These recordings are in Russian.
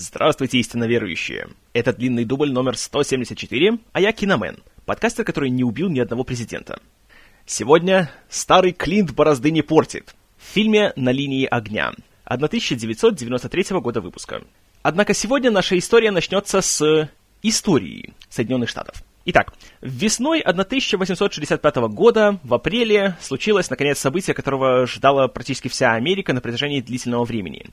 Здравствуйте, истинно верующие! Это длинный дубль номер 174, а я Киномен, подкастер, который не убил ни одного президента. Сегодня старый Клинт борозды не портит. В фильме «На линии огня» 1993 года выпуска. Однако сегодня наша история начнется с истории Соединенных Штатов. Итак, весной 1865 года, в апреле, случилось, наконец, событие, которого ждала практически вся Америка на протяжении длительного времени.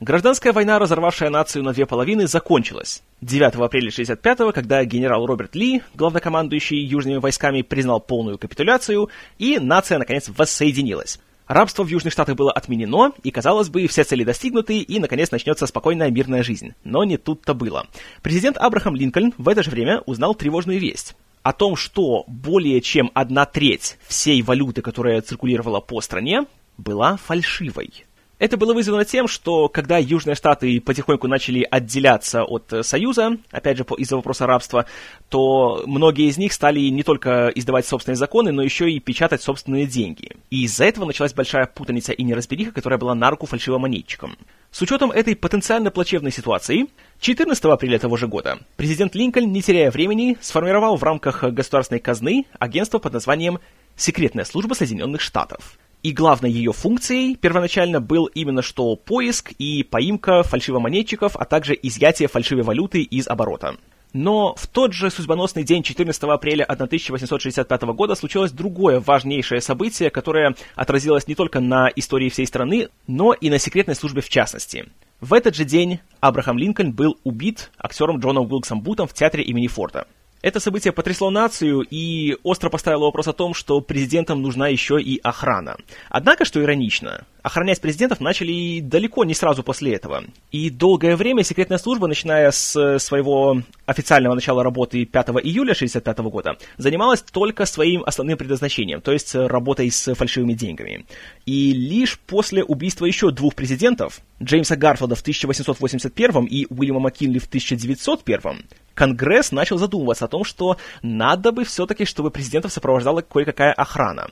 Гражданская война, разорвавшая нацию на две половины, закончилась. 9 апреля 1965 когда генерал Роберт Ли, главнокомандующий южными войсками, признал полную капитуляцию, и нация, наконец, воссоединилась. Рабство в Южных Штатах было отменено, и, казалось бы, все цели достигнуты, и, наконец, начнется спокойная мирная жизнь. Но не тут-то было. Президент Абрахам Линкольн в это же время узнал тревожную весть о том, что более чем одна треть всей валюты, которая циркулировала по стране, была фальшивой. Это было вызвано тем, что когда Южные Штаты потихоньку начали отделяться от э, Союза, опять же из-за вопроса рабства, то многие из них стали не только издавать собственные законы, но еще и печатать собственные деньги. И из-за этого началась большая путаница и неразбериха, которая была на руку фальшивомонетчикам. С учетом этой потенциально плачевной ситуации, 14 апреля того же года президент Линкольн, не теряя времени, сформировал в рамках государственной казны агентство под названием «Секретная служба Соединенных Штатов», и главной ее функцией первоначально был именно что поиск и поимка фальшивомонетчиков, а также изъятие фальшивой валюты из оборота. Но в тот же судьбоносный день 14 апреля 1865 года случилось другое важнейшее событие, которое отразилось не только на истории всей страны, но и на секретной службе в частности. В этот же день Абрахам Линкольн был убит актером Джоном Уилксом Бутом в театре имени Форда. Это событие потрясло нацию и остро поставило вопрос о том, что президентам нужна еще и охрана. Однако, что иронично, охранять президентов начали далеко не сразу после этого. И долгое время секретная служба, начиная с своего официального начала работы 5 июля 1965 года, занималась только своим основным предназначением, то есть работой с фальшивыми деньгами. И лишь после убийства еще двух президентов, Джеймса Гарфилда в 1881 и Уильяма Маккинли в 1901, Конгресс начал задумываться о том, что надо бы все-таки, чтобы президентов сопровождала кое-какая охрана.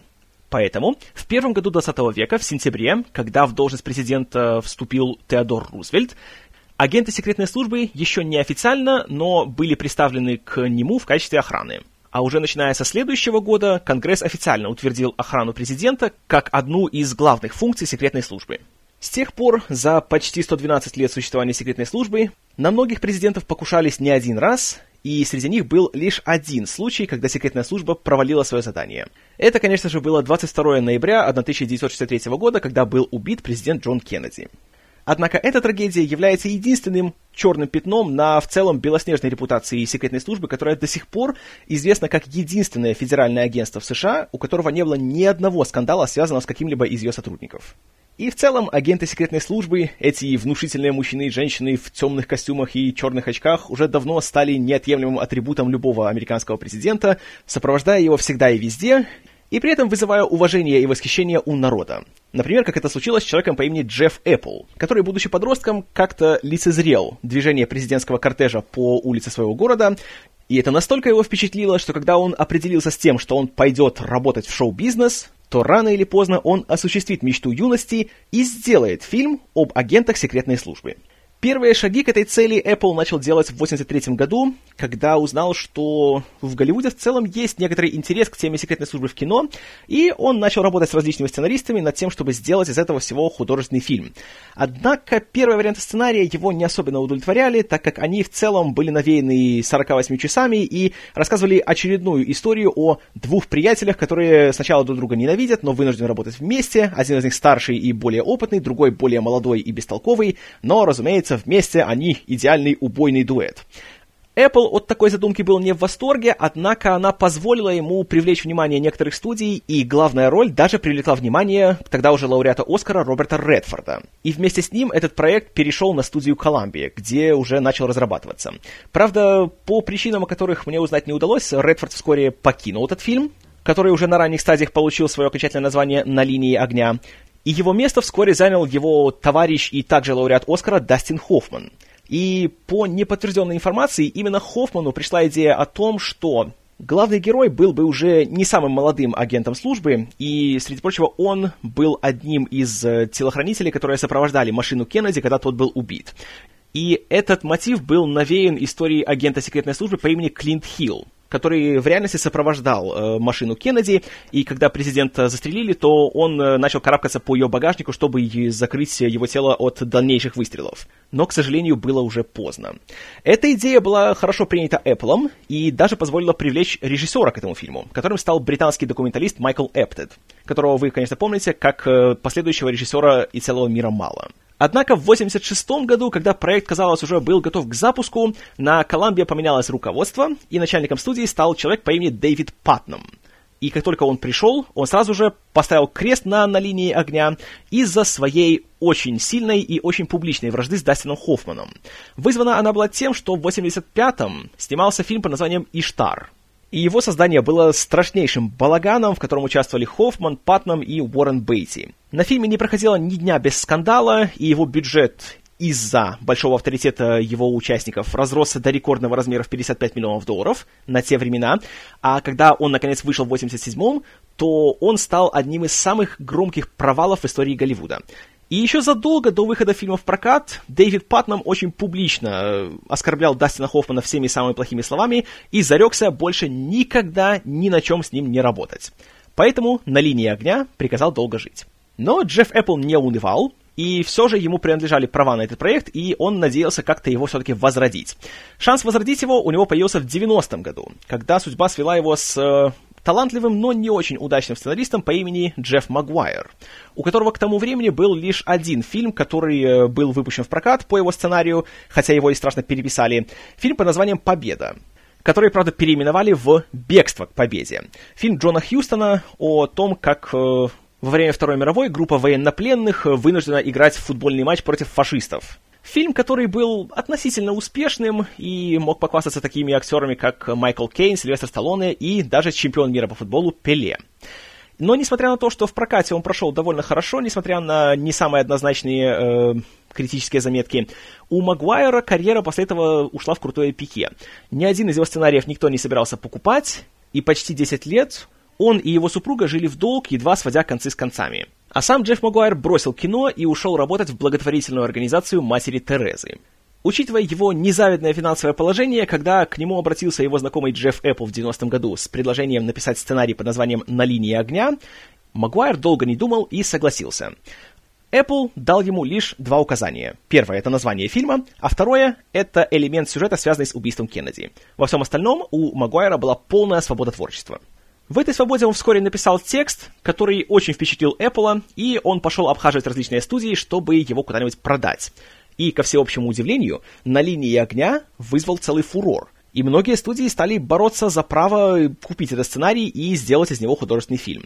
Поэтому в первом году 20 века, в сентябре, когда в должность президента вступил Теодор Рузвельт, агенты секретной службы еще не официально, но были представлены к нему в качестве охраны. А уже начиная со следующего года Конгресс официально утвердил охрану президента как одну из главных функций секретной службы. С тех пор, за почти 112 лет существования секретной службы, на многих президентов покушались не один раз, и среди них был лишь один случай, когда секретная служба провалила свое задание. Это, конечно же, было 22 ноября 1963 года, когда был убит президент Джон Кеннеди. Однако эта трагедия является единственным черным пятном на в целом белоснежной репутации секретной службы, которая до сих пор известна как единственное федеральное агентство в США, у которого не было ни одного скандала, связанного с каким-либо из ее сотрудников. И в целом агенты секретной службы, эти внушительные мужчины и женщины в темных костюмах и черных очках, уже давно стали неотъемлемым атрибутом любого американского президента, сопровождая его всегда и везде, и при этом вызывая уважение и восхищение у народа. Например, как это случилось с человеком по имени Джефф Эппл, который, будучи подростком, как-то лицезрел движение президентского кортежа по улице своего города, и это настолько его впечатлило, что когда он определился с тем, что он пойдет работать в шоу-бизнес, то рано или поздно он осуществит мечту юности и сделает фильм об агентах секретной службы. Первые шаги к этой цели Apple начал делать в 1983 году, когда узнал, что в Голливуде в целом есть некоторый интерес к теме секретной службы в кино, и он начал работать с различными сценаристами над тем, чтобы сделать из этого всего художественный фильм. Однако первые варианты сценария его не особенно удовлетворяли, так как они в целом были навеяны 48 часами и рассказывали очередную историю о двух приятелях, которые сначала друг друга ненавидят, но вынуждены работать вместе. Один из них старший и более опытный, другой более молодой и бестолковый, но, разумеется, получается, вместе они идеальный убойный дуэт. Apple от такой задумки был не в восторге, однако она позволила ему привлечь внимание некоторых студий, и главная роль даже привлекла внимание тогда уже лауреата Оскара Роберта Редфорда. И вместе с ним этот проект перешел на студию Columbia, где уже начал разрабатываться. Правда, по причинам, о которых мне узнать не удалось, Редфорд вскоре покинул этот фильм, который уже на ранних стадиях получил свое окончательное название «На линии огня», и его место вскоре занял его товарищ и также лауреат Оскара Дастин Хоффман. И по неподтвержденной информации именно Хоффману пришла идея о том, что главный герой был бы уже не самым молодым агентом службы, и, среди прочего, он был одним из э, телохранителей, которые сопровождали машину Кеннеди, когда тот был убит. И этот мотив был навеян историей агента секретной службы по имени Клинт Хилл, который в реальности сопровождал э, машину Кеннеди, и когда президента застрелили, то он э, начал карабкаться по ее багажнику, чтобы закрыть его тело от дальнейших выстрелов. Но, к сожалению, было уже поздно. Эта идея была хорошо принята Apple и даже позволила привлечь режиссера к этому фильму, которым стал британский документалист Майкл Эптед, которого вы, конечно, помните, как э, последующего режиссера «И целого мира мало». Однако в 1986 году, когда проект, казалось, уже был готов к запуску, на Колумбия поменялось руководство, и начальником студии стал человек по имени Дэвид Патном. И как только он пришел, он сразу же поставил крест на, на линии огня из-за своей очень сильной и очень публичной вражды с Дастином Хоффманом. Вызвана она была тем, что в 85-м снимался фильм под названием «Иштар», и его создание было страшнейшим балаганом, в котором участвовали Хоффман, Патнам и Уоррен Бейти. На фильме не проходило ни дня без скандала, и его бюджет из-за большого авторитета его участников разросся до рекордного размера в 55 миллионов долларов на те времена, а когда он наконец вышел в 87-м, то он стал одним из самых громких провалов в истории Голливуда. И еще задолго до выхода фильма в прокат Дэвид Патнам очень публично э, оскорблял Дастина Хоффмана всеми самыми плохими словами и зарекся больше никогда ни на чем с ним не работать. Поэтому на линии огня приказал долго жить. Но Джефф Эппл не унывал, и все же ему принадлежали права на этот проект, и он надеялся как-то его все-таки возродить. Шанс возродить его у него появился в 90-м году, когда судьба свела его с э, талантливым, но не очень удачным сценаристом по имени Джефф Магуайр, у которого к тому времени был лишь один фильм, который э, был выпущен в прокат по его сценарию, хотя его и страшно переписали. Фильм под названием «Победа» который, правда, переименовали в «Бегство к победе». Фильм Джона Хьюстона о том, как э, во время Второй мировой группа военнопленных вынуждена играть в футбольный матч против фашистов. Фильм, который был относительно успешным и мог похвастаться такими актерами, как Майкл Кейн, Сильвестр Сталлоне и даже чемпион мира по футболу Пеле. Но несмотря на то, что в прокате он прошел довольно хорошо, несмотря на не самые однозначные э, критические заметки, у Магуайра карьера после этого ушла в крутое пике. Ни один из его сценариев никто не собирался покупать, и почти 10 лет он и его супруга жили в долг, едва сводя концы с концами. А сам Джефф Магуайр бросил кино и ушел работать в благотворительную организацию Матери Терезы. Учитывая его незавидное финансовое положение, когда к нему обратился его знакомый Джефф Эппл в 90-м году с предложением написать сценарий под названием «На линии огня», Магуайр долго не думал и согласился. Apple дал ему лишь два указания. Первое — это название фильма, а второе — это элемент сюжета, связанный с убийством Кеннеди. Во всем остальном у Магуайра была полная свобода творчества. В этой свободе он вскоре написал текст, который очень впечатлил Apple, и он пошел обхаживать различные студии, чтобы его куда-нибудь продать. И, ко всеобщему удивлению, на линии огня вызвал целый фурор. И многие студии стали бороться за право купить этот сценарий и сделать из него художественный фильм.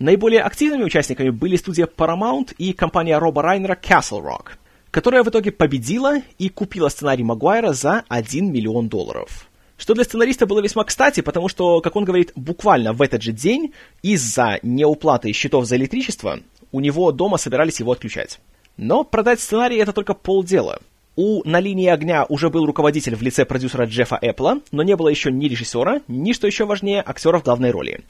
Наиболее активными участниками были студия Paramount и компания Роба Райнера Castle Rock, которая в итоге победила и купила сценарий Магуайра за 1 миллион долларов. Что для сценариста было весьма кстати, потому что, как он говорит, буквально в этот же день из-за неуплаты счетов за электричество у него дома собирались его отключать. Но продать сценарий это только полдела. У «На линии огня» уже был руководитель в лице продюсера Джеффа Эппла, но не было еще ни режиссера, ни, что еще важнее, актера в главной роли.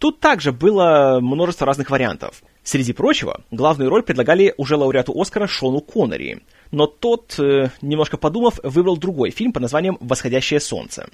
Тут также было множество разных вариантов. Среди прочего, главную роль предлагали уже лауреату Оскара Шону Коннери – но тот, э, немножко подумав, выбрал другой фильм под названием «Восходящее солнце».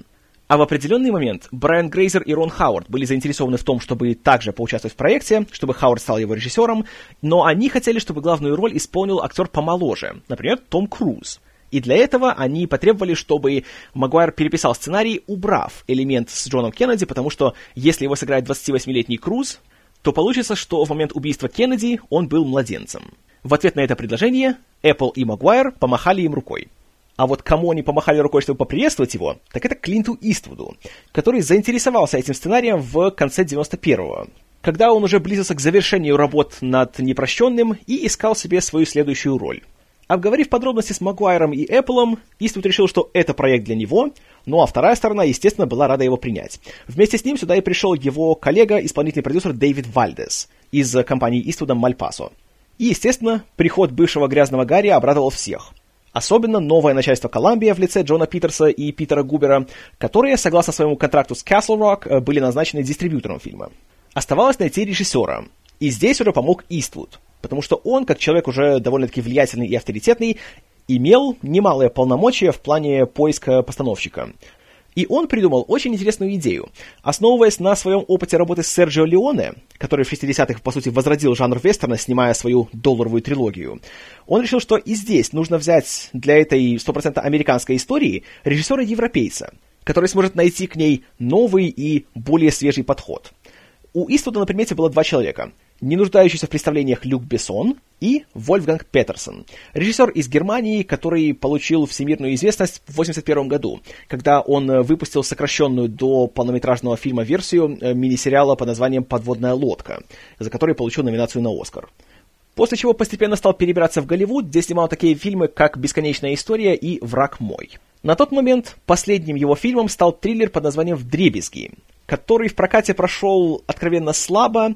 А в определенный момент Брайан Грейзер и Рон Хауард были заинтересованы в том, чтобы также поучаствовать в проекте, чтобы Хауард стал его режиссером, но они хотели, чтобы главную роль исполнил актер помоложе, например, Том Круз. И для этого они потребовали, чтобы Магуайр переписал сценарий, убрав элемент с Джоном Кеннеди, потому что если его сыграет 28-летний Круз, то получится, что в момент убийства Кеннеди он был младенцем. В ответ на это предложение Apple и Магуайр помахали им рукой. А вот кому они помахали рукой, чтобы поприветствовать его, так это Клинту Иствуду, который заинтересовался этим сценарием в конце 91-го, когда он уже близился к завершению работ над «Непрощенным» и искал себе свою следующую роль. Обговорив подробности с Магуайром и Эпплом, Иствуд решил, что это проект для него, ну а вторая сторона, естественно, была рада его принять. Вместе с ним сюда и пришел его коллега, исполнительный продюсер Дэвид Вальдес из компании Иствуда «Мальпасо». И, естественно, приход бывшего грязного Гарри обрадовал всех. Особенно новое начальство Колумбия в лице Джона Питерса и Питера Губера, которые, согласно своему контракту с Castle Rock, э, были назначены дистрибьютором фильма. Оставалось найти режиссера. И здесь уже помог Иствуд, потому что он, как человек уже довольно-таки влиятельный и авторитетный, имел немалые полномочия в плане поиска постановщика. И он придумал очень интересную идею. Основываясь на своем опыте работы с Серджио Леоне, который в 60-х, по сути, возродил жанр вестерна, снимая свою долларовую трилогию, он решил, что и здесь нужно взять для этой 100% американской истории режиссера-европейца, который сможет найти к ней новый и более свежий подход. У Иствуда на примете было два человека — не нуждающийся в представлениях Люк Бессон и Вольфганг Петерсон, режиссер из Германии, который получил всемирную известность в 1981 году, когда он э, выпустил сокращенную до полнометражного фильма версию э, мини-сериала под названием «Подводная лодка», за который получил номинацию на «Оскар». После чего постепенно стал перебираться в Голливуд, где снимал такие фильмы, как «Бесконечная история» и «Враг мой». На тот момент последним его фильмом стал триллер под названием «Вдребезги», который в прокате прошел откровенно слабо,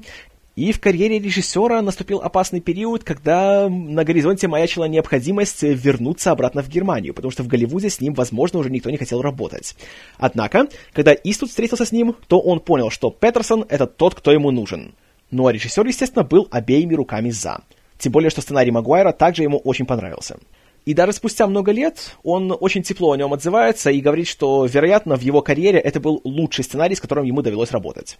и в карьере режиссера наступил опасный период, когда на горизонте маячила необходимость вернуться обратно в Германию, потому что в Голливуде с ним, возможно, уже никто не хотел работать. Однако, когда Иствуд встретился с ним, то он понял, что Петерсон — это тот, кто ему нужен. Ну а режиссер, естественно, был обеими руками за. Тем более, что сценарий Магуайра также ему очень понравился. И даже спустя много лет он очень тепло о нем отзывается и говорит, что, вероятно, в его карьере это был лучший сценарий, с которым ему довелось работать.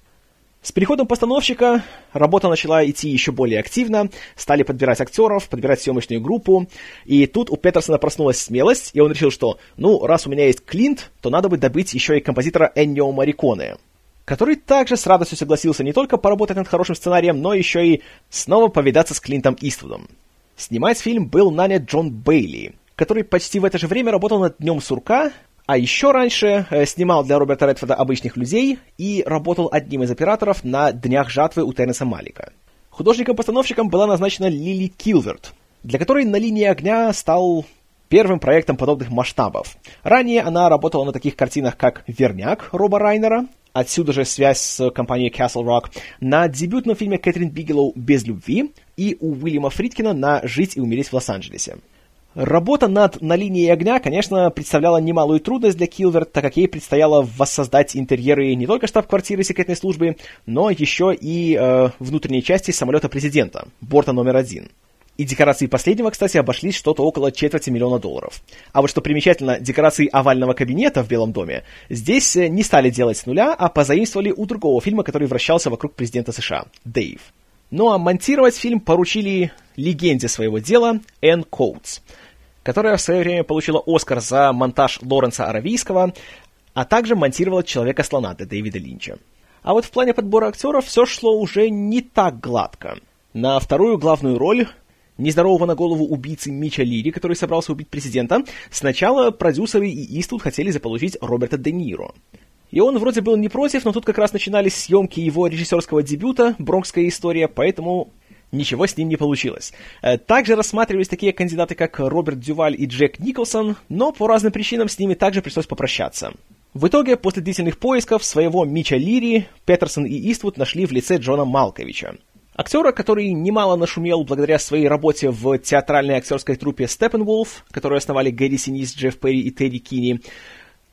С переходом постановщика работа начала идти еще более активно, стали подбирать актеров, подбирать съемочную группу, и тут у Петерсона проснулась смелость, и он решил, что, ну, раз у меня есть Клинт, то надо бы добыть еще и композитора Эннио Мариконе, который также с радостью согласился не только поработать над хорошим сценарием, но еще и снова повидаться с Клинтом Иствудом. Снимать фильм был нанят Джон Бейли, который почти в это же время работал над «Днем сурка», а еще раньше э, снимал для Роберта Редфорда «Обычных людей» и работал одним из операторов на «Днях жатвы» у Тернеса Малика. Художником-постановщиком была назначена Лили Килверт, для которой «На линии огня» стал первым проектом подобных масштабов. Ранее она работала на таких картинах, как «Верняк» Роба Райнера, отсюда же связь с компанией Castle Rock, на дебютном фильме Кэтрин Бигелоу «Без любви» и у Уильяма Фридкина на «Жить и умереть в Лос-Анджелесе». Работа над «На линии огня», конечно, представляла немалую трудность для Килверт, так как ей предстояло воссоздать интерьеры не только штаб-квартиры секретной службы, но еще и э, внутренней части самолета президента, борта номер один. И декорации последнего, кстати, обошлись что-то около четверти миллиона долларов. А вот что примечательно, декорации овального кабинета в Белом доме здесь э, не стали делать с нуля, а позаимствовали у другого фильма, который вращался вокруг президента США – «Дэйв». Ну а монтировать фильм поручили легенде своего дела Энн Коутс, которая в свое время получила Оскар за монтаж Лоренса Аравийского, а также монтировала «Человека-слона» для Дэвида Линча. А вот в плане подбора актеров все шло уже не так гладко. На вторую главную роль нездорового на голову убийцы Мича Лири, который собрался убить президента, сначала продюсеры и Иствуд хотели заполучить Роберта Де Ниро. И он вроде был не против, но тут как раз начинались съемки его режиссерского дебюта «Бронкская история», поэтому ничего с ним не получилось. Э, также рассматривались такие кандидаты, как Роберт Дюваль и Джек Николсон, но по разным причинам с ними также пришлось попрощаться. В итоге, после длительных поисков, своего Мича Лири Петерсон и Иствуд нашли в лице Джона Малковича. Актера, который немало нашумел благодаря своей работе в театральной актерской труппе Степпенволф, которую основали Гэри Синис, Джефф Перри и Терри Кини,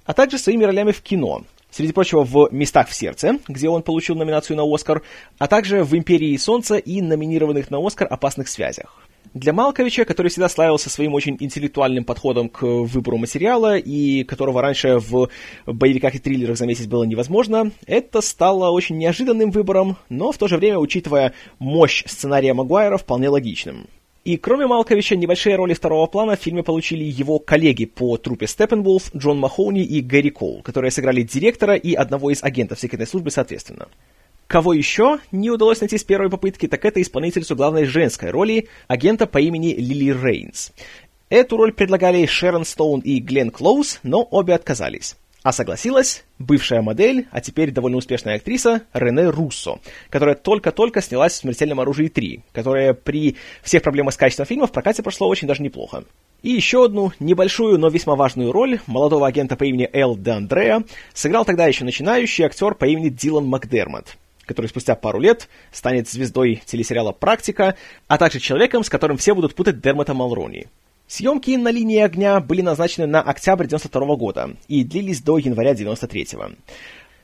а также своими ролями в кино, Среди прочего, в «Местах в сердце», где он получил номинацию на «Оскар», а также в «Империи солнца» и номинированных на «Оскар» «Опасных связях». Для Малковича, который всегда славился своим очень интеллектуальным подходом к выбору материала и которого раньше в боевиках и триллерах заметить было невозможно, это стало очень неожиданным выбором, но в то же время, учитывая мощь сценария Магуайра, вполне логичным. И кроме Малковича, небольшие роли второго плана в фильме получили его коллеги по трупе Степпенволф, Джон Махоуни и Гэри Коул, которые сыграли директора и одного из агентов секретной службы соответственно. Кого еще не удалось найти с первой попытки, так это исполнительницу главной женской роли, агента по имени Лили Рейнс. Эту роль предлагали Шерон Стоун и Глен Клоуз, но обе отказались. А согласилась бывшая модель, а теперь довольно успешная актриса Рене Руссо, которая только-только снялась в «Смертельном оружии 3», которая при всех проблемах с качеством фильма в прокате прошло очень даже неплохо. И еще одну небольшую, но весьма важную роль молодого агента по имени Эл Де Андреа сыграл тогда еще начинающий актер по имени Дилан Макдермот, который спустя пару лет станет звездой телесериала «Практика», а также человеком, с которым все будут путать Дермота Малрони. Съемки на линии огня были назначены на октябрь 92 года и длились до января 93 -го.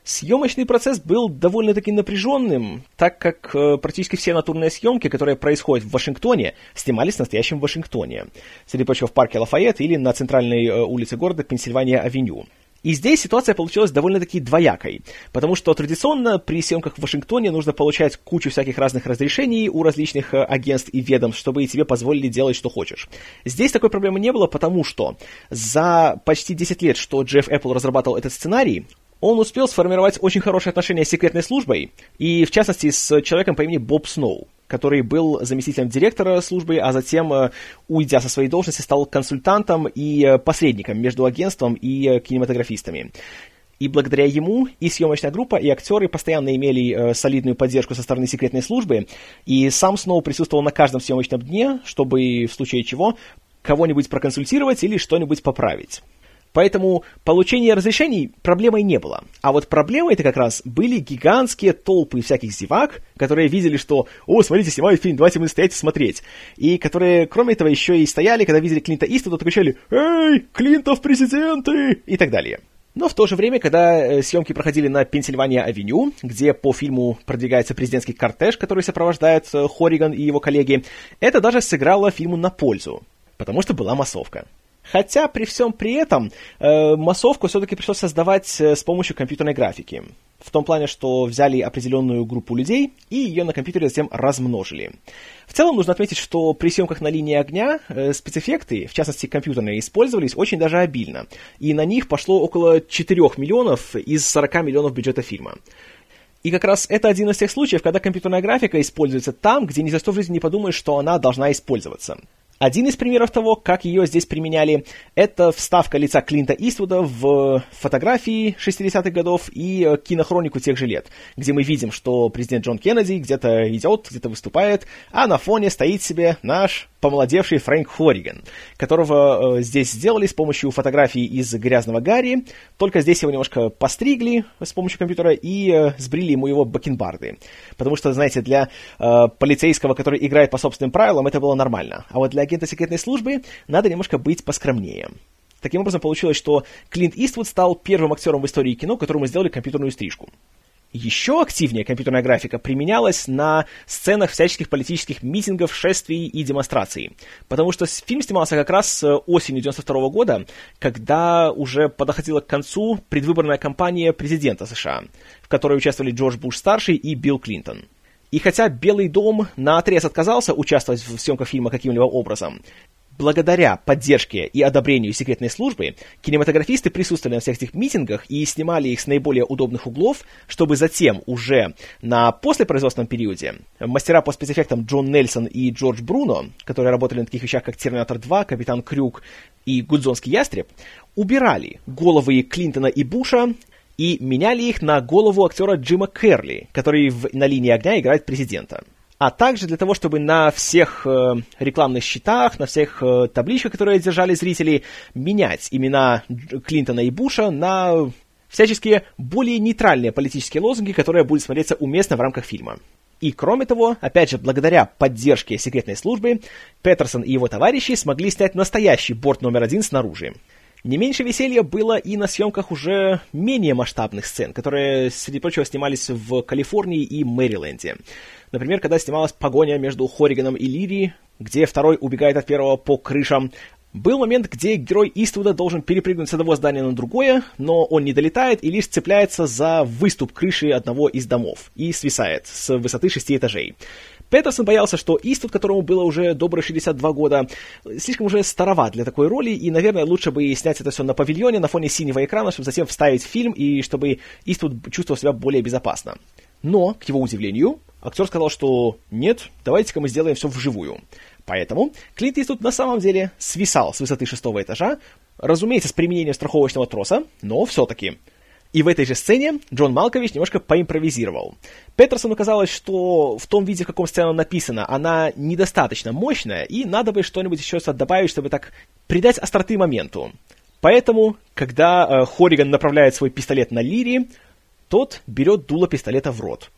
Съемочный процесс был довольно-таки напряженным, так как э, практически все натурные съемки, которые происходят в Вашингтоне, снимались в настоящем Вашингтоне. Среди прочего в парке Лафайет или на центральной э, улице города Пенсильвания-авеню. И здесь ситуация получилась довольно-таки двоякой, потому что традиционно при съемках в Вашингтоне нужно получать кучу всяких разных разрешений у различных э, агентств и ведомств, чтобы тебе позволили делать, что хочешь. Здесь такой проблемы не было, потому что за почти 10 лет, что Джефф Эппл разрабатывал этот сценарий, он успел сформировать очень хорошие отношения с секретной службой, и в частности с человеком по имени Боб Сноу, который был заместителем директора службы, а затем, э, уйдя со своей должности, стал консультантом и э, посредником между агентством и э, кинематографистами. И благодаря ему и съемочная группа, и актеры постоянно имели э, солидную поддержку со стороны секретной службы, и сам Сноу присутствовал на каждом съемочном дне, чтобы в случае чего кого-нибудь проконсультировать или что-нибудь поправить. Поэтому получение разрешений проблемой не было. А вот проблемой это как раз были гигантские толпы всяких зевак, которые видели, что «О, смотрите, снимают фильм, давайте мы стоять и смотреть». И которые, кроме этого, еще и стояли, когда видели Клинта Иствуда, то кричали «Эй, Клинтов президенты!» и так далее. Но в то же время, когда э, съемки проходили на Пенсильвания-авеню, где по фильму продвигается президентский кортеж, который сопровождает э, Хориган и его коллеги, это даже сыграло фильму на пользу, потому что была массовка. Хотя при всем при этом э, массовку все-таки пришлось создавать э, с помощью компьютерной графики. В том плане, что взяли определенную группу людей и ее на компьютере затем размножили. В целом нужно отметить, что при съемках на линии огня э, спецэффекты, в частности компьютерные, использовались очень даже обильно. И на них пошло около 4 миллионов из 40 миллионов бюджета фильма. И как раз это один из тех случаев, когда компьютерная графика используется там, где ни за что в жизни не подумаешь, что она должна использоваться. Один из примеров того, как ее здесь применяли, это вставка лица Клинта Иствуда в фотографии 60-х годов и э, кинохронику тех же лет, где мы видим, что президент Джон Кеннеди где-то идет, где-то выступает, а на фоне стоит себе наш помолодевший Фрэнк Хорриган, которого э, здесь сделали с помощью фотографии из «Грязного Гарри», только здесь его немножко постригли с помощью компьютера и э, сбрили ему его бакенбарды. Потому что, знаете, для э, полицейского, который играет по собственным правилам, это было нормально. А вот для агента секретной службы надо немножко быть поскромнее. Таким образом, получилось, что Клинт Иствуд стал первым актером в истории кино, которому сделали компьютерную стрижку. Еще активнее компьютерная графика применялась на сценах всяческих политических митингов, шествий и демонстраций. Потому что фильм снимался как раз осенью 92 года, когда уже подоходила к концу предвыборная кампания президента США, в которой участвовали Джордж Буш-старший и Билл Клинтон. И хотя Белый дом на отрез отказался участвовать в съемках фильма каким-либо образом, Благодаря поддержке и одобрению секретной службы, кинематографисты присутствовали на всех этих митингах и снимали их с наиболее удобных углов, чтобы затем уже на послепроизводственном периоде мастера по спецэффектам Джон Нельсон и Джордж Бруно, которые работали на таких вещах, как «Терминатор 2», «Капитан Крюк» и «Гудзонский ястреб», убирали головы Клинтона и Буша и меняли их на голову актера Джима Керли, который в, на линии огня играет президента а также для того, чтобы на всех э, рекламных счетах, на всех э, табличках, которые держали зрители, менять имена Клинтона и Буша на всяческие более нейтральные политические лозунги, которые будут смотреться уместно в рамках фильма. И кроме того, опять же, благодаря поддержке секретной службы, Петерсон и его товарищи смогли снять настоящий борт номер один снаружи. Не меньше веселья было и на съемках уже менее масштабных сцен, которые, среди прочего, снимались в Калифорнии и Мэриленде. Например, когда снималась погоня между Хориганом и Лири, где второй убегает от первого по крышам, был момент, где герой Иствуда должен перепрыгнуть с одного здания на другое, но он не долетает и лишь цепляется за выступ крыши одного из домов и свисает с высоты шести этажей. Петерсон боялся, что Иствуд, которому было уже добрые 62 года, слишком уже староват для такой роли, и, наверное, лучше бы снять это все на павильоне на фоне синего экрана, чтобы затем вставить фильм, и чтобы Иствуд чувствовал себя более безопасно. Но, к его удивлению, актер сказал, что нет, давайте-ка мы сделаем все вживую. Поэтому Клинт Иствуд на самом деле свисал с высоты шестого этажа, разумеется, с применением страховочного троса, но все-таки. И в этой же сцене Джон Малкович немножко поимпровизировал. Петерсону казалось, что в том виде, в каком сцена написана, она недостаточно мощная, и надо бы что-нибудь еще добавить, чтобы так придать остроты моменту. Поэтому, когда э, Хориган направляет свой пистолет на Лири, тот берет дуло пистолета в рот.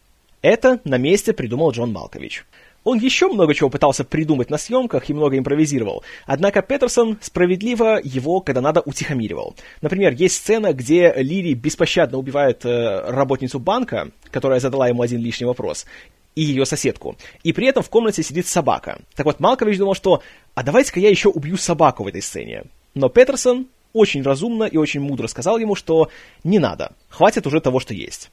Это на месте придумал Джон Малкович. Он еще много чего пытался придумать на съемках и много импровизировал. Однако Петерсон справедливо его, когда надо, утихомиривал. Например, есть сцена, где Лири беспощадно убивает э, работницу банка, которая задала ему один лишний вопрос, и ее соседку. И при этом в комнате сидит собака. Так вот, Малкович думал, что «а давайте-ка я еще убью собаку в этой сцене». Но Петерсон очень разумно и очень мудро сказал ему, что не надо, хватит уже того, что есть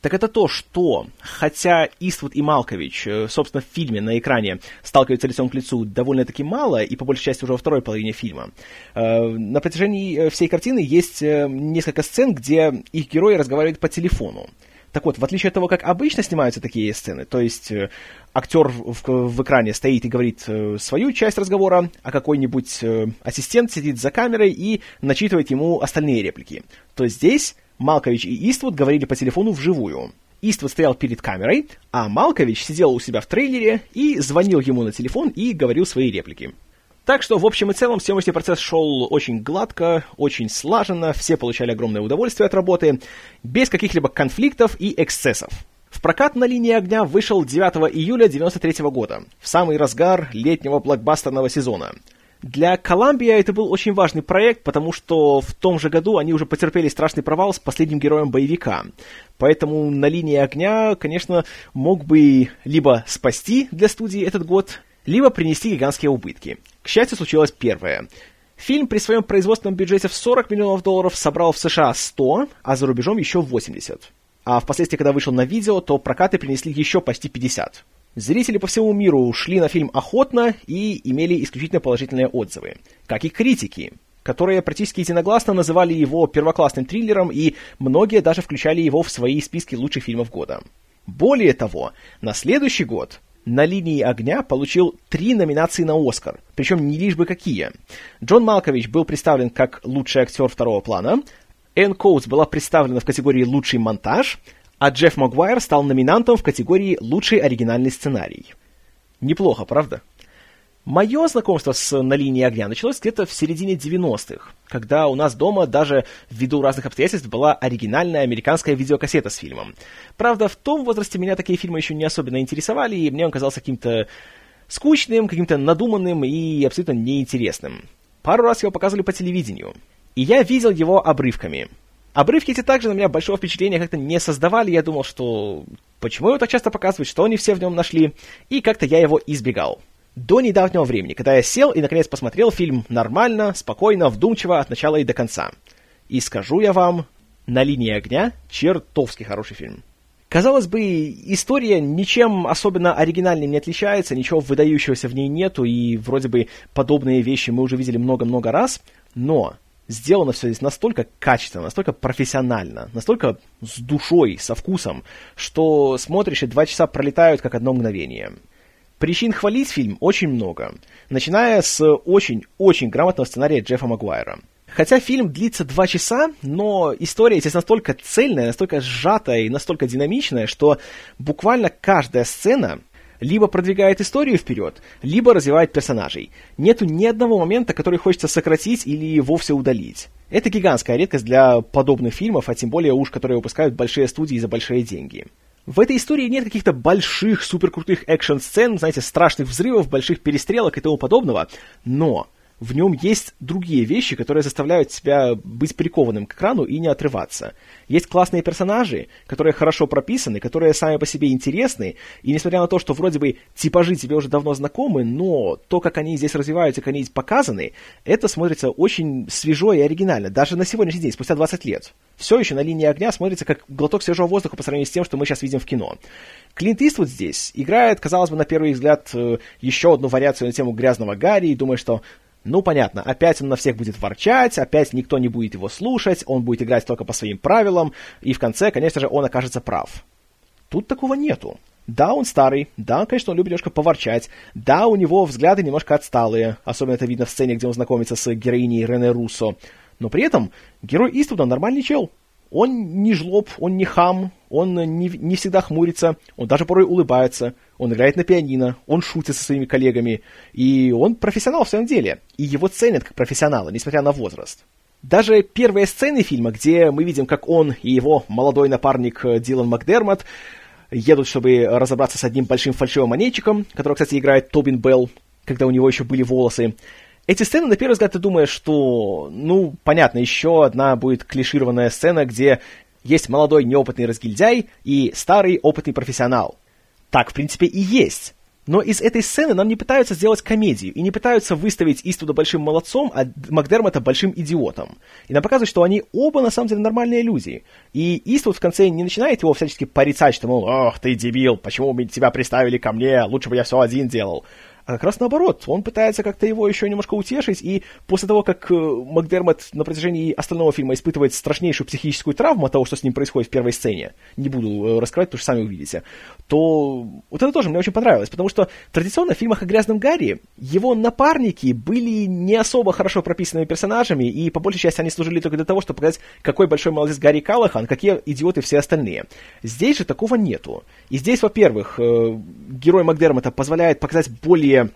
так это то, что, хотя Иствуд и Малкович, э, собственно, в фильме на экране сталкиваются лицом к лицу довольно-таки мало, и по большей части уже во второй половине фильма, э, на протяжении э, всей картины есть несколько сцен, где их герои разговаривают по телефону. Так вот, в отличие от того, как обычно снимаются такие сцены, то есть э, актер в, в экране стоит и говорит э, свою часть разговора, а какой-нибудь э, ассистент сидит за камерой и начитывает ему остальные реплики, то здесь Малкович и Иствуд говорили по телефону вживую. Иствуд стоял перед камерой, а Малкович сидел у себя в трейлере и звонил ему на телефон и говорил свои реплики. Так что, в общем и целом, съемочный процесс шел очень гладко, очень слаженно, все получали огромное удовольствие от работы, без каких-либо конфликтов и эксцессов. В прокат на линии огня вышел 9 июля 1993 года, в самый разгар летнего блокбастерного сезона – для Колумбия это был очень важный проект, потому что в том же году они уже потерпели страшный провал с последним героем боевика. Поэтому на линии огня, конечно, мог бы либо спасти для студии этот год, либо принести гигантские убытки. К счастью, случилось первое. Фильм при своем производственном бюджете в 40 миллионов долларов собрал в США 100, а за рубежом еще 80. А впоследствии, когда вышел на видео, то прокаты принесли еще почти 50. Зрители по всему миру шли на фильм охотно и имели исключительно положительные отзывы, как и критики, которые практически единогласно называли его первоклассным триллером, и многие даже включали его в свои списки лучших фильмов года. Более того, на следующий год на линии огня получил три номинации на Оскар, причем не лишь бы какие. Джон Малкович был представлен как лучший актер второго плана, Энн Коутс была представлена в категории «Лучший монтаж», а Джефф Магуайр стал номинантом в категории «Лучший оригинальный сценарий». Неплохо, правда? Мое знакомство с «На линии огня» началось где-то в середине 90-х, когда у нас дома даже ввиду разных обстоятельств была оригинальная американская видеокассета с фильмом. Правда, в том возрасте меня такие фильмы еще не особенно интересовали, и мне он казался каким-то скучным, каким-то надуманным и абсолютно неинтересным. Пару раз его показывали по телевидению, и я видел его обрывками — Обрывки эти также на меня большого впечатления как-то не создавали. Я думал, что почему его так часто показывают, что они все в нем нашли, и как-то я его избегал. До недавнего времени, когда я сел и наконец посмотрел фильм нормально, спокойно, вдумчиво от начала и до конца. И скажу я вам, «На линии огня» чертовски хороший фильм. Казалось бы, история ничем особенно оригинальным не отличается, ничего выдающегося в ней нету, и вроде бы подобные вещи мы уже видели много-много раз, но сделано все здесь настолько качественно, настолько профессионально, настолько с душой, со вкусом, что смотришь, и два часа пролетают как одно мгновение. Причин хвалить фильм очень много, начиная с очень-очень грамотного сценария Джеффа Магуайра. Хотя фильм длится два часа, но история здесь настолько цельная, настолько сжатая и настолько динамичная, что буквально каждая сцена либо продвигает историю вперед, либо развивает персонажей. Нету ни одного момента, который хочется сократить или вовсе удалить. Это гигантская редкость для подобных фильмов, а тем более уж, которые выпускают большие студии за большие деньги. В этой истории нет каких-то больших, суперкрутых экшн-сцен, знаете, страшных взрывов, больших перестрелок и тому подобного, но в нем есть другие вещи, которые заставляют тебя быть прикованным к экрану и не отрываться. Есть классные персонажи, которые хорошо прописаны, которые сами по себе интересны, и несмотря на то, что вроде бы типажи тебе уже давно знакомы, но то, как они здесь развиваются, как они показаны, это смотрится очень свежо и оригинально, даже на сегодняшний день, спустя 20 лет. Все еще на линии огня смотрится как глоток свежего воздуха по сравнению с тем, что мы сейчас видим в кино. Клинт Иствуд здесь играет, казалось бы, на первый взгляд, э, еще одну вариацию на тему грязного Гарри, и думает, что ну, понятно, опять он на всех будет ворчать, опять никто не будет его слушать, он будет играть только по своим правилам, и в конце, конечно же, он окажется прав. Тут такого нету. Да, он старый, да, конечно, он любит немножко поворчать, да, у него взгляды немножко отсталые, особенно это видно в сцене, где он знакомится с героиней Рене Руссо, но при этом герой Иствуда нормальный чел. Он не жлоб, он не хам, он не, не всегда хмурится, он даже порой улыбается, он играет на пианино, он шутит со своими коллегами, и он профессионал в своем деле, и его ценят как профессионала, несмотря на возраст. Даже первые сцены фильма, где мы видим, как он и его молодой напарник э, Дилан Макдермот едут, чтобы разобраться с одним большим фальшивым монетчиком, которого, кстати, играет Тобин Белл, когда у него еще были волосы. Эти сцены, на первый взгляд, ты думаешь, что, ну, понятно, еще одна будет клишированная сцена, где есть молодой неопытный разгильдяй и старый опытный профессионал. Так, в принципе, и есть. Но из этой сцены нам не пытаются сделать комедию, и не пытаются выставить Иствуда большим молодцом, а Макдермота большим идиотом. И нам показывают, что они оба на самом деле нормальные люди. И Иствуд в конце не начинает его всячески порицать, что, мол, ох, ты дебил, почему тебя приставили ко мне, лучше бы я все один делал. А как раз наоборот, он пытается как-то его еще немножко утешить, и после того, как э, Макдермот на протяжении остального фильма испытывает страшнейшую психическую травму от того, что с ним происходит в первой сцене, не буду э, раскрывать, потому что сами увидите, то вот это тоже мне очень понравилось, потому что традиционно в фильмах о Грязном Гарри его напарники были не особо хорошо прописанными персонажами, и по большей части они служили только для того, чтобы показать, какой большой молодец Гарри Каллахан, какие идиоты все остальные. Здесь же такого нету. И здесь, во-первых, э, герой Макдермота позволяет показать более более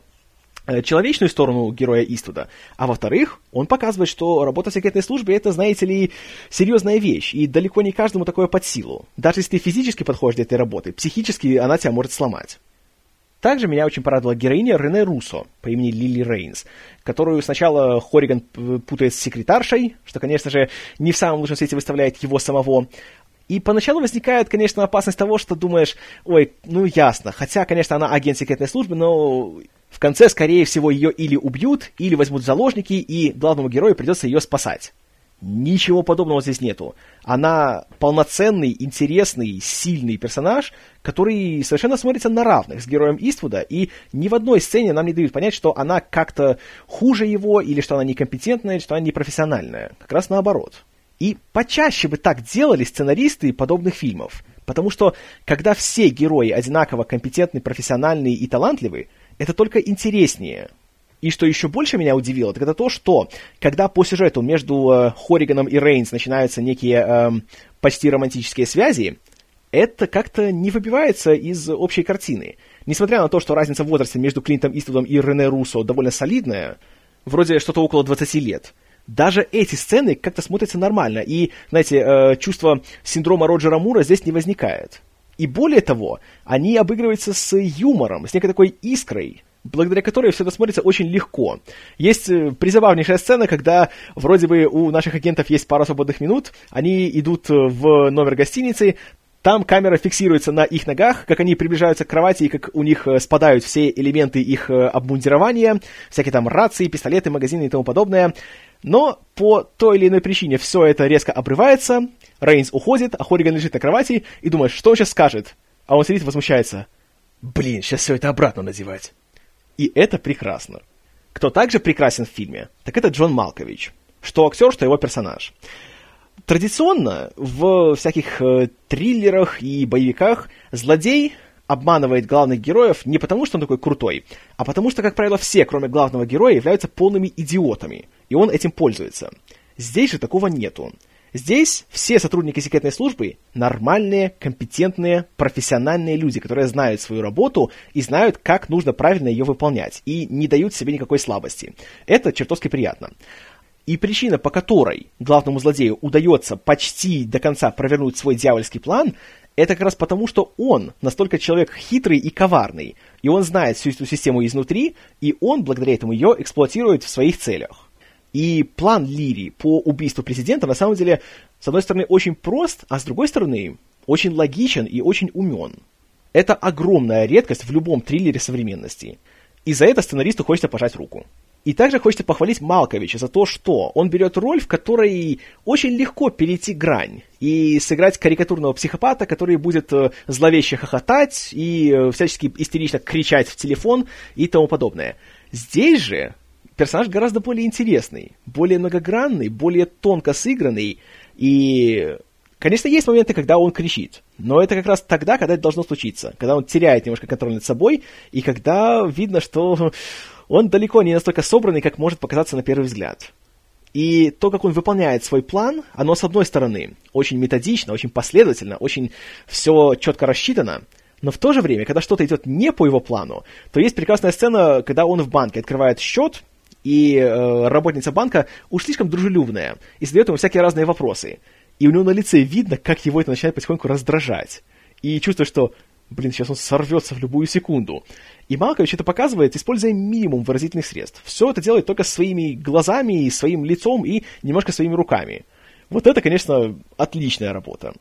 э, человечную сторону героя Иствуда, а во-вторых, он показывает, что работа в секретной службе это, знаете ли, серьезная вещь, и далеко не каждому такое под силу. Даже если ты физически подходишь для этой работы, психически она тебя может сломать. Также меня очень порадовала героиня Рене Руссо по имени Лили Рейнс, которую сначала Хориган путает с секретаршей, что, конечно же, не в самом лучшем свете выставляет его самого, и поначалу возникает, конечно, опасность того, что думаешь, ой, ну ясно, хотя, конечно, она агент секретной службы, но в конце, скорее всего, ее или убьют, или возьмут в заложники, и главному герою придется ее спасать. Ничего подобного здесь нету. Она полноценный, интересный, сильный персонаж, который совершенно смотрится на равных с героем Иствуда, и ни в одной сцене нам не дают понять, что она как-то хуже его, или что она некомпетентная, или что она непрофессиональная. Как раз наоборот. И почаще бы так делали сценаристы подобных фильмов. Потому что, когда все герои одинаково компетентны, профессиональные и талантливы, это только интереснее. И что еще больше меня удивило, так это то, что когда по сюжету между э, Хориганом и Рейнс начинаются некие э, почти романтические связи, это как-то не выбивается из общей картины. Несмотря на то, что разница в возрасте между Клинтом Иствудом и Рене Руссо довольно солидная, вроде что-то около 20 лет, даже эти сцены как-то смотрятся нормально, и, знаете, э, чувство синдрома Роджера Мура здесь не возникает. И более того, они обыгрываются с юмором, с некой такой искрой, благодаря которой все это смотрится очень легко. Есть э, призабавнейшая сцена, когда вроде бы у наших агентов есть пара свободных минут, они идут в номер гостиницы, там камера фиксируется на их ногах, как они приближаются к кровати и как у них э, спадают все элементы их э, обмундирования, всякие там рации, пистолеты, магазины и тому подобное. Но по той или иной причине все это резко обрывается, Рейнс уходит, а Хориган лежит на кровати и думает, что он сейчас скажет. А он сидит и возмущается. Блин, сейчас все это обратно надевать. И это прекрасно. Кто также прекрасен в фильме, так это Джон Малкович. Что актер, что его персонаж. Традиционно в всяких э, триллерах и боевиках злодей обманывает главных героев не потому, что он такой крутой, а потому что, как правило, все, кроме главного героя, являются полными идиотами, и он этим пользуется. Здесь же такого нету. Здесь все сотрудники секретной службы нормальные, компетентные, профессиональные люди, которые знают свою работу и знают, как нужно правильно ее выполнять, и не дают себе никакой слабости. Это чертовски приятно. И причина, по которой главному злодею удается почти до конца провернуть свой дьявольский план, это как раз потому, что он настолько человек хитрый и коварный, и он знает всю эту систему изнутри, и он благодаря этому ее эксплуатирует в своих целях. И план Лири по убийству президента на самом деле, с одной стороны, очень прост, а с другой стороны, очень логичен и очень умен. Это огромная редкость в любом триллере современности. И за это сценаристу хочется пожать руку. И также хочется похвалить Малковича за то, что он берет роль, в которой очень легко перейти грань и сыграть карикатурного психопата, который будет э, зловеще хохотать и э, всячески истерично кричать в телефон и тому подобное. Здесь же персонаж гораздо более интересный, более многогранный, более тонко сыгранный, и, конечно, есть моменты, когда он кричит, но это как раз тогда, когда это должно случиться, когда он теряет немножко контроль над собой, и когда видно, что он далеко не настолько собранный, как может показаться на первый взгляд. И то, как он выполняет свой план, оно, с одной стороны, очень методично, очень последовательно, очень все четко рассчитано, но в то же время, когда что-то идет не по его плану, то есть прекрасная сцена, когда он в банке открывает счет, и э, работница банка уж слишком дружелюбная, и задает ему всякие разные вопросы. И у него на лице видно, как его это начинает потихоньку раздражать. и чувствуешь, что, блин, сейчас он сорвется в любую секунду. И Малкович это показывает, используя минимум выразительных средств. Все это делает только своими глазами, своим лицом и немножко своими руками. Вот это, конечно, отличная работа.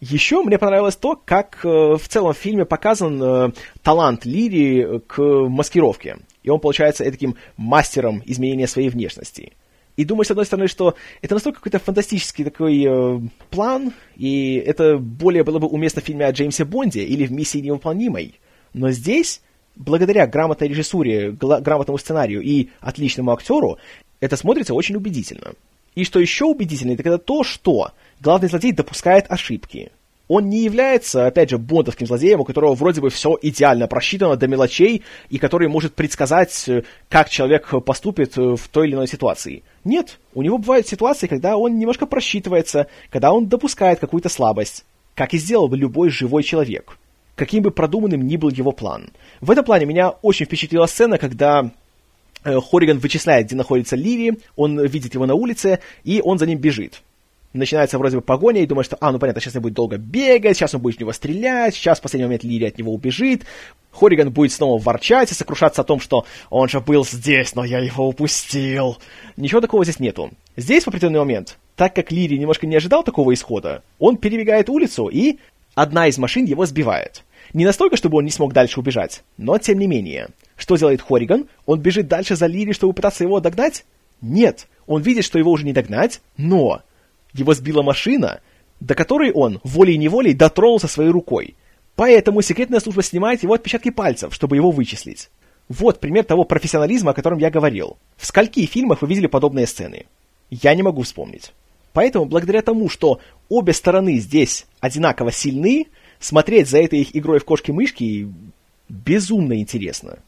Еще мне понравилось то, как э, в целом в фильме показан э, талант Лири к маскировке. И он получается таким мастером изменения своей внешности. И думаю, с одной стороны, что это настолько какой-то фантастический такой э, план, и это более было бы уместно в фильме о Джеймсе Бонде или в «Миссии невыполнимой». Но здесь, благодаря грамотной режиссуре, грамотному сценарию и отличному актеру, это смотрится очень убедительно. И что еще убедительнее, это когда то, что главный злодей допускает ошибки. Он не является, опять же, бондовским злодеем, у которого вроде бы все идеально просчитано до мелочей, и который может предсказать, э, как человек поступит э, в той или иной ситуации. Нет, у него бывают ситуации, когда он немножко просчитывается, когда он допускает какую-то слабость, как и сделал бы любой живой человек, каким бы продуманным ни был его план. В этом плане меня очень впечатлила сцена, когда э, Хориган вычисляет, где находится Ливи, он видит его на улице, и он за ним бежит начинается вроде бы погоня, и думаешь, что, а, ну понятно, сейчас он будет долго бегать, сейчас он будет в него стрелять, сейчас в последний момент Лири от него убежит, Хориган будет снова ворчать и сокрушаться о том, что он же был здесь, но я его упустил. Ничего такого здесь нету. Здесь в определенный момент, так как Лири немножко не ожидал такого исхода, он перебегает улицу, и одна из машин его сбивает. Не настолько, чтобы он не смог дальше убежать, но тем не менее. Что делает Хориган? Он бежит дальше за Лири, чтобы пытаться его догнать? Нет. Он видит, что его уже не догнать, но его сбила машина, до которой он волей-неволей дотронулся своей рукой. Поэтому секретная служба снимает его отпечатки пальцев, чтобы его вычислить. Вот пример того профессионализма, о котором я говорил. В скольких фильмах вы видели подобные сцены? Я не могу вспомнить. Поэтому, благодаря тому, что обе стороны здесь одинаково сильны, смотреть за этой их игрой в кошки-мышки безумно интересно.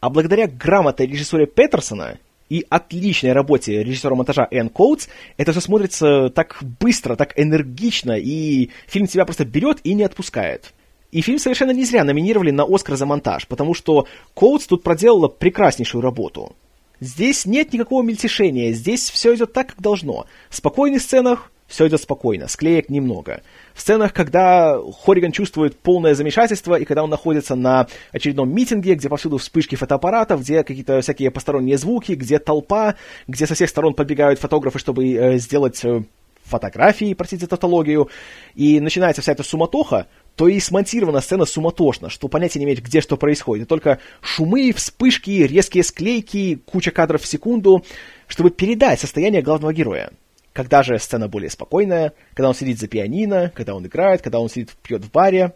А благодаря грамотной режиссуре Петерсона и отличной работе режиссера монтажа Энн Коутс это все смотрится так быстро, так энергично, и фильм тебя просто берет и не отпускает. И фильм совершенно не зря номинировали на Оскар за монтаж, потому что Коутс тут проделала прекраснейшую работу. Здесь нет никакого мельтешения, здесь все идет так, как должно. В спокойных сценах все идет спокойно, склеек немного. В сценах, когда Хориган чувствует полное замешательство, и когда он находится на очередном митинге, где повсюду вспышки фотоаппаратов, где какие-то всякие посторонние звуки, где толпа, где со всех сторон подбегают фотографы, чтобы э, сделать э, фотографии, простите тавтологию, и начинается вся эта суматоха, то и смонтирована сцена суматошно, что понятия не иметь, где что происходит. И только шумы, вспышки, резкие склейки, куча кадров в секунду, чтобы передать состояние главного героя. Когда же сцена более спокойная, когда он сидит за пианино, когда он играет, когда он сидит, пьет в баре,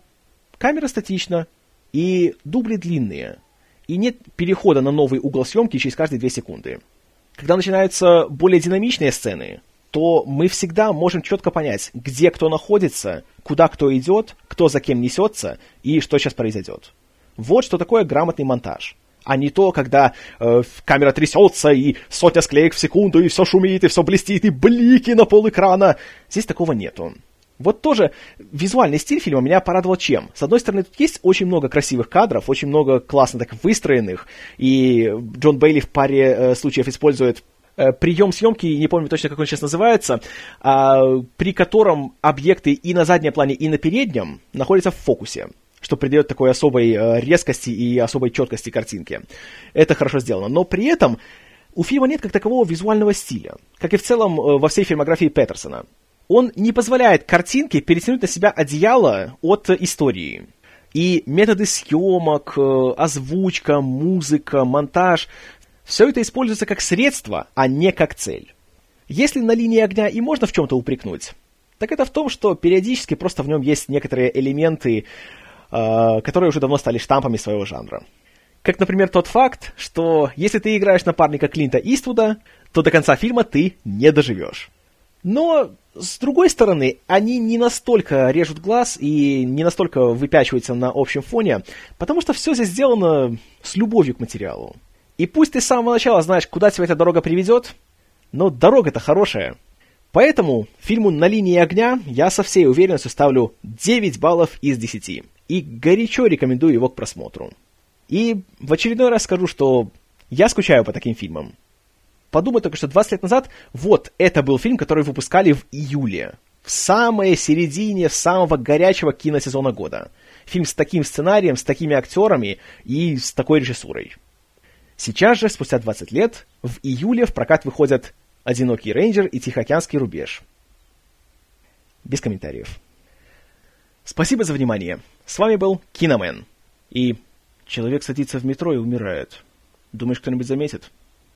камера статична, и дубли длинные, и нет перехода на новый угол съемки через каждые две секунды. Когда начинаются более динамичные сцены, то мы всегда можем четко понять, где кто находится, куда кто идет, кто за кем несется и что сейчас произойдет. Вот что такое грамотный монтаж а не то, когда э, камера трясется, и сотня склеек в секунду, и все шумит, и все блестит, и блики на пол экрана. Здесь такого нету. Вот тоже визуальный стиль фильма меня порадовал чем? С одной стороны, тут есть очень много красивых кадров, очень много классно так выстроенных, и Джон Бейли в паре э, случаев использует э, прием съемки, не помню точно, как он сейчас называется, э, при котором объекты и на заднем плане, и на переднем находятся в фокусе что придает такой особой э, резкости и особой четкости картинке. Это хорошо сделано. Но при этом у фильма нет как такового визуального стиля, как и в целом э, во всей фильмографии Петерсона. Он не позволяет картинке перетянуть на себя одеяло от истории. И методы съемок, э, озвучка, музыка, монтаж – все это используется как средство, а не как цель. Если на линии огня и можно в чем-то упрекнуть, так это в том, что периодически просто в нем есть некоторые элементы, которые уже давно стали штампами своего жанра. Как, например, тот факт, что если ты играешь напарника Клинта Иствуда, то до конца фильма ты не доживешь. Но, с другой стороны, они не настолько режут глаз и не настолько выпячиваются на общем фоне, потому что все здесь сделано с любовью к материалу. И пусть ты с самого начала знаешь, куда тебя эта дорога приведет, но дорога-то хорошая. Поэтому фильму «На линии огня» я со всей уверенностью ставлю 9 баллов из 10 и горячо рекомендую его к просмотру. И в очередной раз скажу, что я скучаю по таким фильмам. Подумай только, что 20 лет назад вот это был фильм, который выпускали в июле. в самой середине самого горячего киносезона года. Фильм с таким сценарием, с такими актерами и с такой режиссурой. Сейчас же, спустя 20 лет, в июле в прокат выходят «Одинокий рейнджер» и «Тихоокеанский рубеж». Без комментариев. Спасибо за внимание. С вами был Киномен. И человек садится в метро и умирает. Думаешь, кто-нибудь заметит?